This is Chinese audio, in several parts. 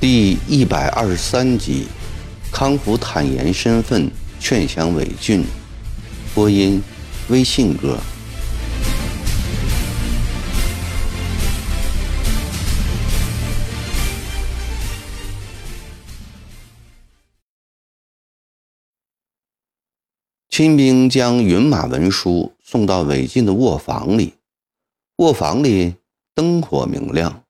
第一百二十三集，康福坦言身份，劝降伪俊。播音：微信歌。亲兵将云马文书送到韦俊的卧房里，卧房里灯火明亮，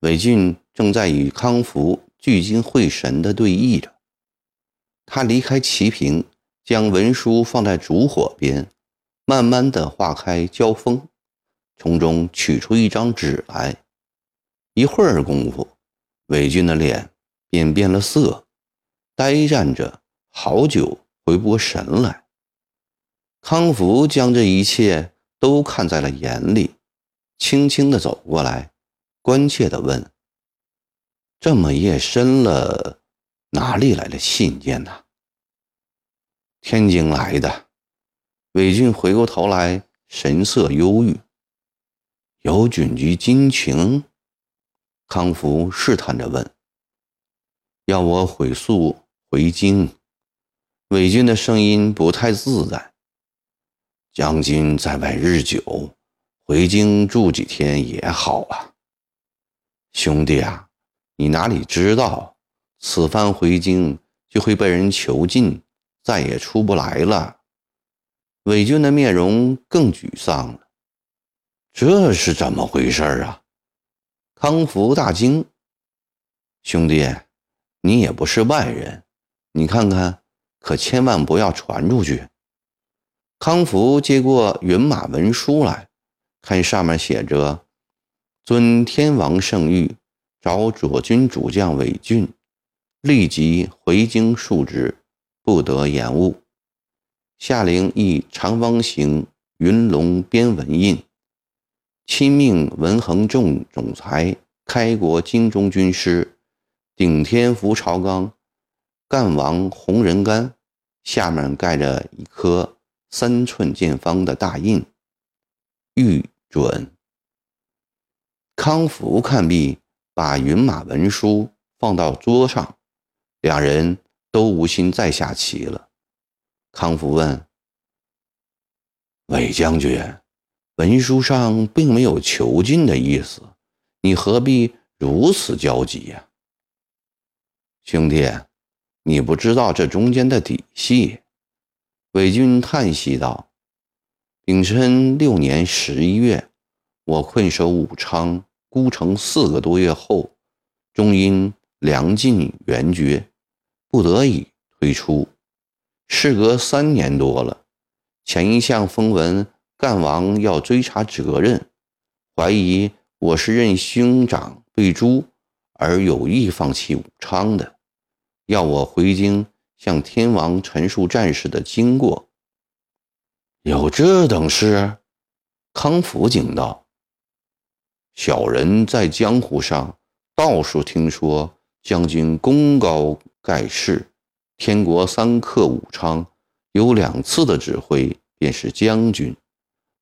韦俊。正在与康福聚精会神地对弈着。他离开棋屏，将文书放在烛火边，慢慢地化开胶封，从中取出一张纸来。一会儿功夫，韦俊的脸便变了色，呆站着好久，回不过神来。康福将这一切都看在了眼里，轻轻地走过来，关切地问。这么夜深了，哪里来的信件呢？天津来的。韦俊回过头来，神色忧郁。有军局军情？康福试探着问。要我回宿回京？韦俊的声音不太自在。将军在外日久，回京住几天也好啊，兄弟啊。你哪里知道，此番回京就会被人囚禁，再也出不来了。韦俊的面容更沮丧了。这是怎么回事啊？康福大惊。兄弟，你也不是外人，你看看，可千万不要传出去。康福接过云马文书来看，上面写着：“尊天王圣谕。”召左军主将韦俊立即回京述职，不得延误。下令以长方形云龙边纹印。亲命文恒仲总裁开国精忠军师顶天福朝纲干王洪仁干，下面盖着一颗三寸见方的大印。御准。康福看毕。把云马文书放到桌上，两人都无心再下棋了。康福问：“韦将军，文书上并没有囚禁的意思，你何必如此焦急呀？”兄弟，你不知道这中间的底细。”韦军叹息道：“丙申六年十一月，我困守武昌。”孤城四个多月后，终因粮尽援绝，不得已退出。事隔三年多了，前一项风闻干王要追查责任，怀疑我是任兄长被诛而有意放弃武昌的，要我回京向天王陈述战事的经过。有这等事？康福警道。小人在江湖上到处听说，将军功高盖世，天国三克武昌，有两次的指挥便是将军。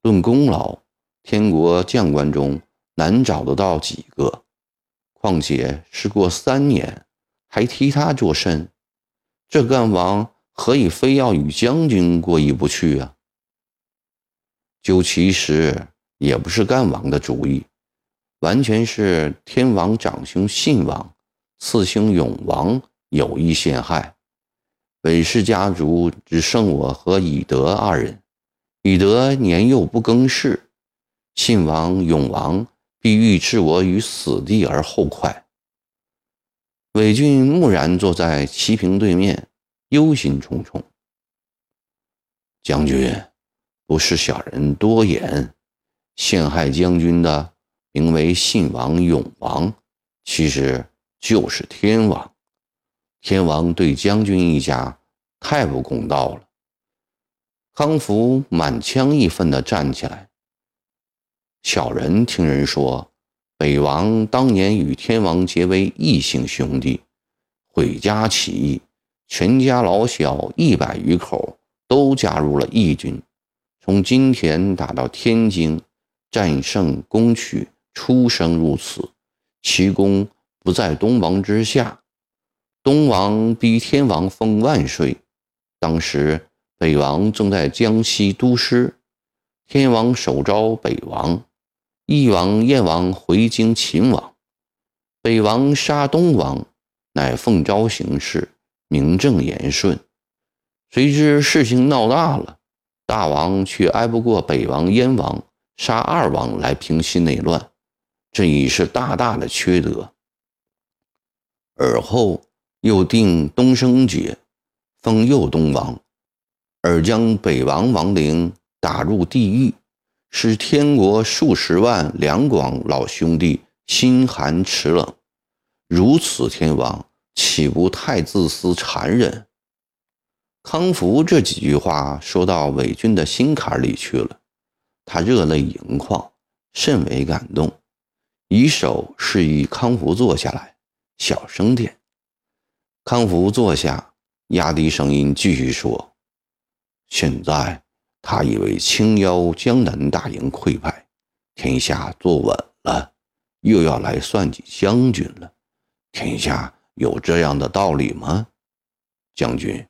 论功劳，天国将官中难找得到几个。况且事过三年，还提他作甚？这干王何以非要与将军过意不去啊？就其实也不是干王的主意。完全是天王长兄信王、次兄永王有意陷害，韦氏家族只剩我和以德二人。以德年幼不更事，信王、永王必欲置我于死地而后快。韦俊木然坐在齐平对面，忧心忡忡。将军，不是小人多言，陷害将军的。名为信王永王，其实就是天王。天王对将军一家太不公道了。康福满腔义愤地站起来。小人听人说，北王当年与天王结为异姓兄弟，毁家起义，全家老小一百余口都加入了义军，从金田打到天津，战胜攻取，出生入死，其功不在东王之下。东王逼天王封万岁，当时北王正在江西督师，天王首召北王，义王燕王回京秦王，北王杀东王，乃奉诏行事，名正言顺。谁知事情闹大了，大王却挨不过北王燕王，杀二王来平息内乱，这已是大大的缺德。而后。又定东升节，封右东王，而将北王王陵打入地狱，使天国数十万两广老兄弟心寒齿冷。如此天王，岂不太自私残忍？康福这几句话说到伪军的心坎里去了，他热泪盈眶，甚为感动，以手示意康福坐下来，小声点。康福坐下，压低声音继续说：“现在他以为青妖江南大营溃败，天下坐稳了，又要来算计将军了。天下有这样的道理吗？将军，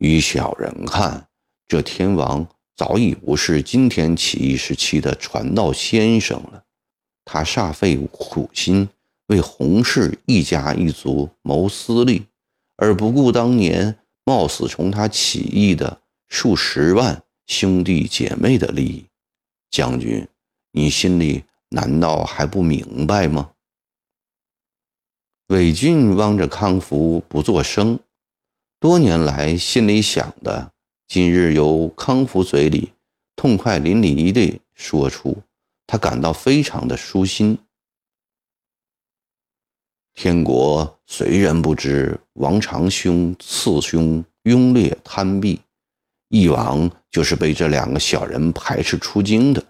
依小人看，这天王早已不是今天起义时期的传道先生了。他煞费苦心，为洪氏一家一族谋私利。”而不顾当年冒死从他起义的数十万兄弟姐妹的利益，将军，你心里难道还不明白吗？韦俊望着康福不作声，多年来心里想的，今日由康福嘴里痛快淋漓地说出，他感到非常的舒心。天国虽然不知王长兄、次兄拥掠贪弊，义王就是被这两个小人排斥出京的，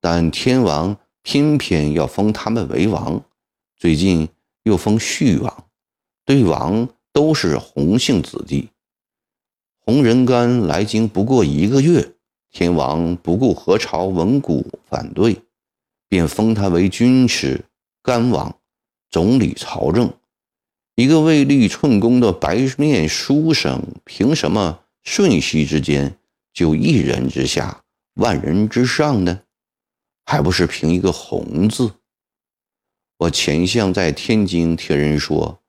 但天王偏偏要封他们为王，最近又封续王，对王都是洪姓子弟。洪仁干来京不过一个月，天王不顾何朝文武反对，便封他为军师、干王。总理朝政，一个未立寸功的白面书生，凭什么瞬息之间就一人之下，万人之上呢？还不是凭一个“红”字？我前相在天津听人说，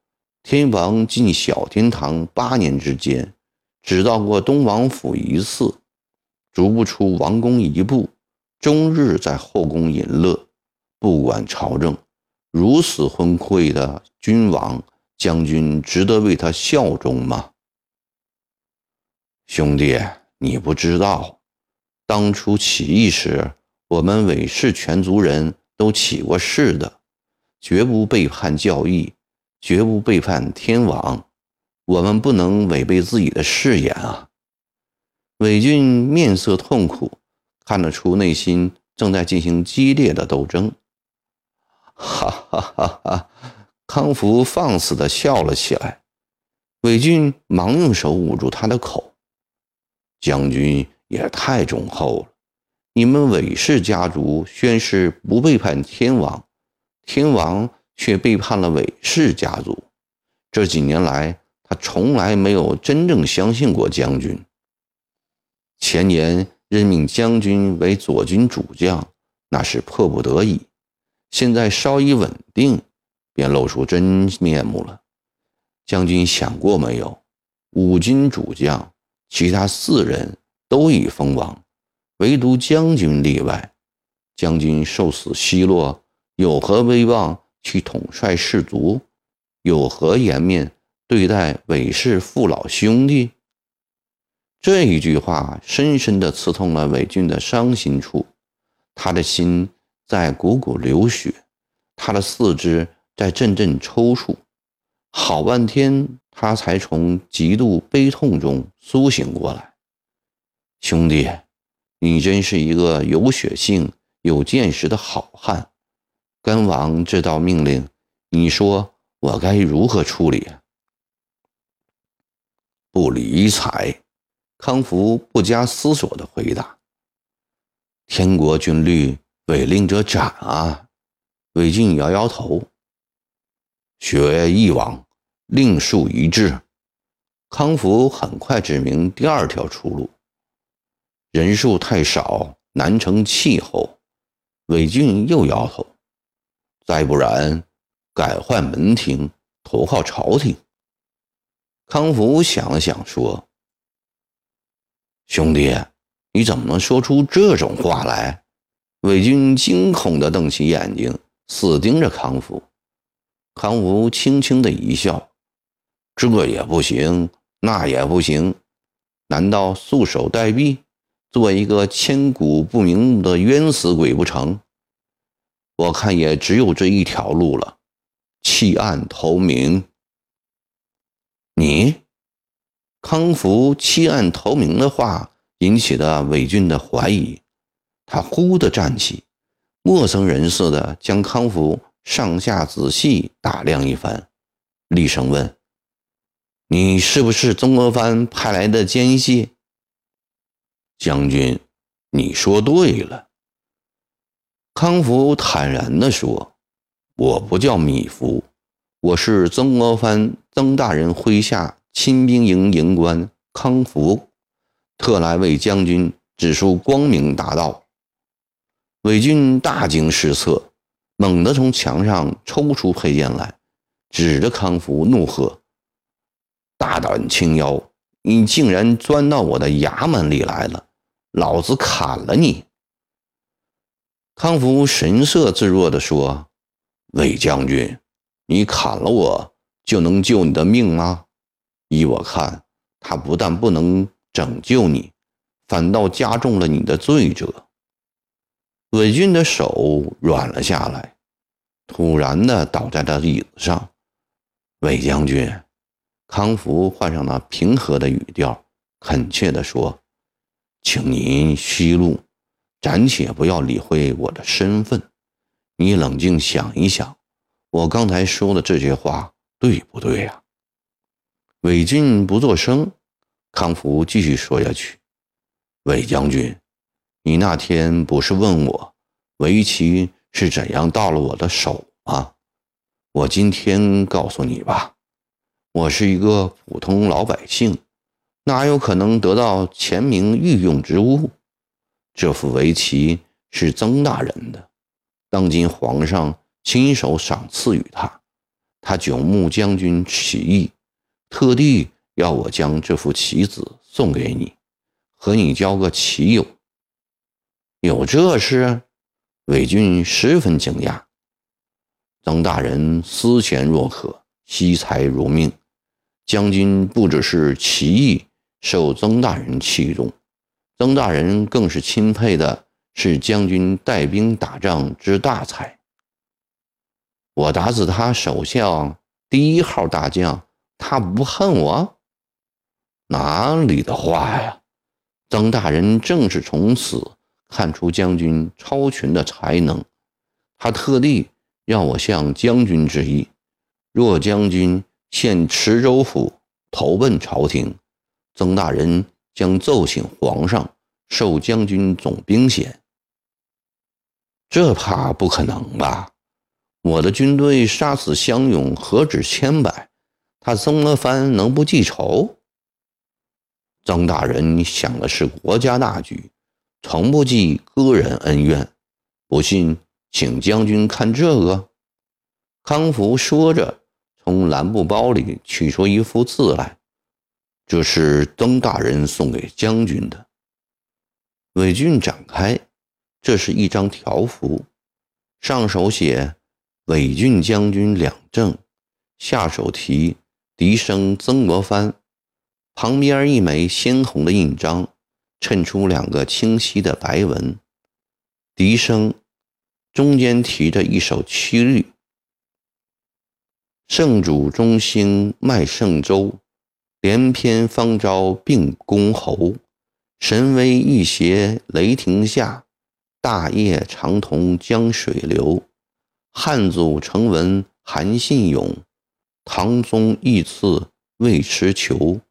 天王进小天堂八年之间，只到过东王府一次，足不出王宫一步，终日在后宫饮乐，不管朝政。如此昏聩的君王将军，值得为他效忠吗？兄弟，你不知道，当初起义时，我们韦氏全族人都起过誓的，绝不背叛教义，绝不背叛天王。我们不能违背自己的誓言啊！韦俊面色痛苦，看得出内心正在进行激烈的斗争。哈哈哈！哈康福放肆地笑了起来。韦俊忙用手捂住他的口。将军也太忠厚了。你们韦氏家族宣誓不背叛天王，天王却背叛了韦氏家族。这几年来，他从来没有真正相信过将军。前年任命将军为左军主将，那是迫不得已。现在稍一稳定，便露出真面目了。将军想过没有？五军主将，其他四人都已封王，唯独将军例外。将军受死奚落，有何威望去统帅士卒？有何颜面对待韦氏父老兄弟？这一句话深深地刺痛了韦俊的伤心处，他的心。在汩汩流血，他的四肢在阵阵抽搐，好半天，他才从极度悲痛中苏醒过来。兄弟，你真是一个有血性、有见识的好汉。干王这道命令，你说我该如何处理？不理睬，康福不加思索地回答：“天国军律，违令者斩啊！”韦俊摇摇头：“学一往，令数一致。”康福很快指明第二条出路：人数太少，难成气候。韦俊又摇头：“再不然，改换门庭，投靠朝廷。”康福想了想，说：“兄弟，你怎么能说出这种话来？”韦俊惊恐地瞪起眼睛，死盯着康福。康福轻轻的一笑：“这也不行，那也不行，难道束手待毙，做一个千古不明的冤死鬼不成？我看也只有这一条路了，弃暗投明。”你，康福弃暗投明的话引起了韦俊的怀疑，他忽地站起，陌生人似的将康福上下仔细打量一番，厉声问：“你是不是曾国藩派来的奸细？”将军，你说对了。康福坦然地说：“我不叫米芾。”我是曾国藩曾大人麾下亲兵营营官康福，特来为将军指出光明大道。韦俊大惊失色，猛地从墙上抽出佩剑来，指着康福怒喝：“大胆轻妖，你竟然钻到我的衙门里来了！老子砍了你！”康福神色自若地说：“韦将军。”你砍了我就能救你的命吗？依我看，他不但不能拯救你，反倒加重了你的罪责。韦俊的手软了下来，突然的倒在了椅子上。韦将军，康福换上了平和的语调，恳切地说：“请您息怒，暂且不要理会我的身份。你冷静想一想。”我刚才说的这些话对不对呀？韦俊不作声，康福继续说下去：“韦将军，你那天不是问我围棋是怎样到了我的手吗？我今天告诉你吧，我是一个普通老百姓，哪有可能得到前明御用之物？这副围棋是曾大人的，当今皇上。”亲手赏赐与他，他久慕将军棋艺，特地要我将这副棋子送给你，和你交个棋友。有这事？韦俊十分惊讶。曾大人思贤若渴，惜才如命，将军不只是棋艺受曾大人器重，曾大人更是钦佩的是将军带兵打仗之大才。我打死他手下第一号大将，他不恨我？哪里的话呀！曾大人正是从此看出将军超群的才能，他特地让我向将军致意：若将军现池州府投奔朝廷，曾大人将奏请皇上授将军总兵衔。这怕不可能吧？我的军队杀死乡勇何止千百，他曾国藩能不记仇？曾大人想的是国家大局，从不记个人恩怨。不信，请将军看这个。康福说着，从蓝布包里取出一幅字来，这是曾大人送给将军的。韦俊展开，这是一张条幅，上手写。韦俊将军两正，下手题“笛声曾国藩”，旁边一枚鲜红的印章，衬出两个清晰的白文“笛声”，中间提着一首七律：“圣主中兴迈圣周，连篇方招并公侯，神威玉胁雷霆下，大业长同江水流。”汉祖成文韩信勇，唐宗义次尉迟求，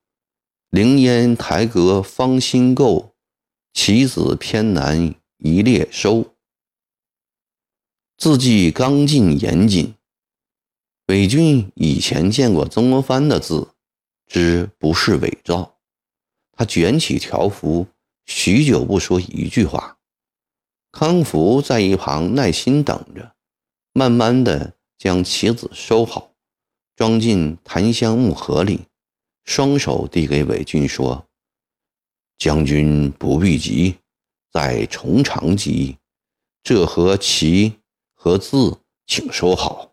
凌烟台阁芳心构，棋子偏南一列收。字迹刚劲严谨。韦俊以前见过曾国藩的字，知不是伪造。他卷起条幅，许久不说一句话。康福在一旁耐心等着，慢慢的将棋子收好，装进檀香木盒里，双手递给韦俊说：“将军不必急，再从长计议。这盒棋和字，请收好。”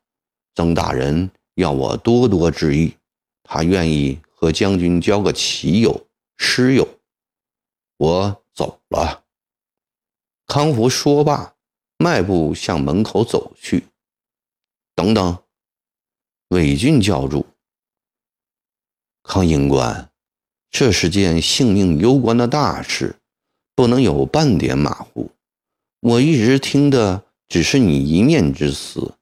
曾大人要我多多致意，他愿意和将军交个棋友、师友。我走了。康福说罢，迈步向门口走去。等等，韦俊叫住：“康英官，这是件性命攸关的大事，不能有半点马虎。我一直听的只是你一面之词。”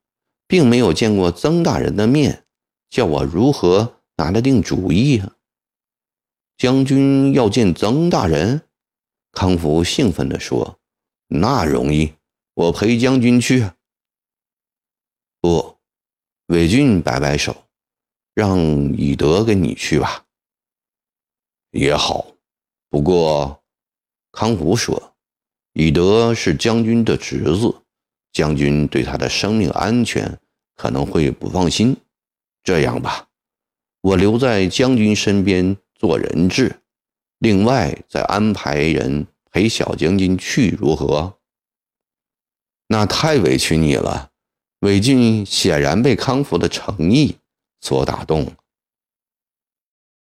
并没有见过曾大人的面，叫我如何拿得定主意啊？将军要见曾大人，康福兴奋地说：“那容易，我陪将军去。”不，韦俊摆摆手，让以德跟你去吧。也好，不过，康福说：“以德是将军的侄子，将军对他的生命安全。”可能会不放心，这样吧，我留在将军身边做人质，另外再安排人陪小将军去，如何？那太委屈你了。韦俊显然被康福的诚意所打动，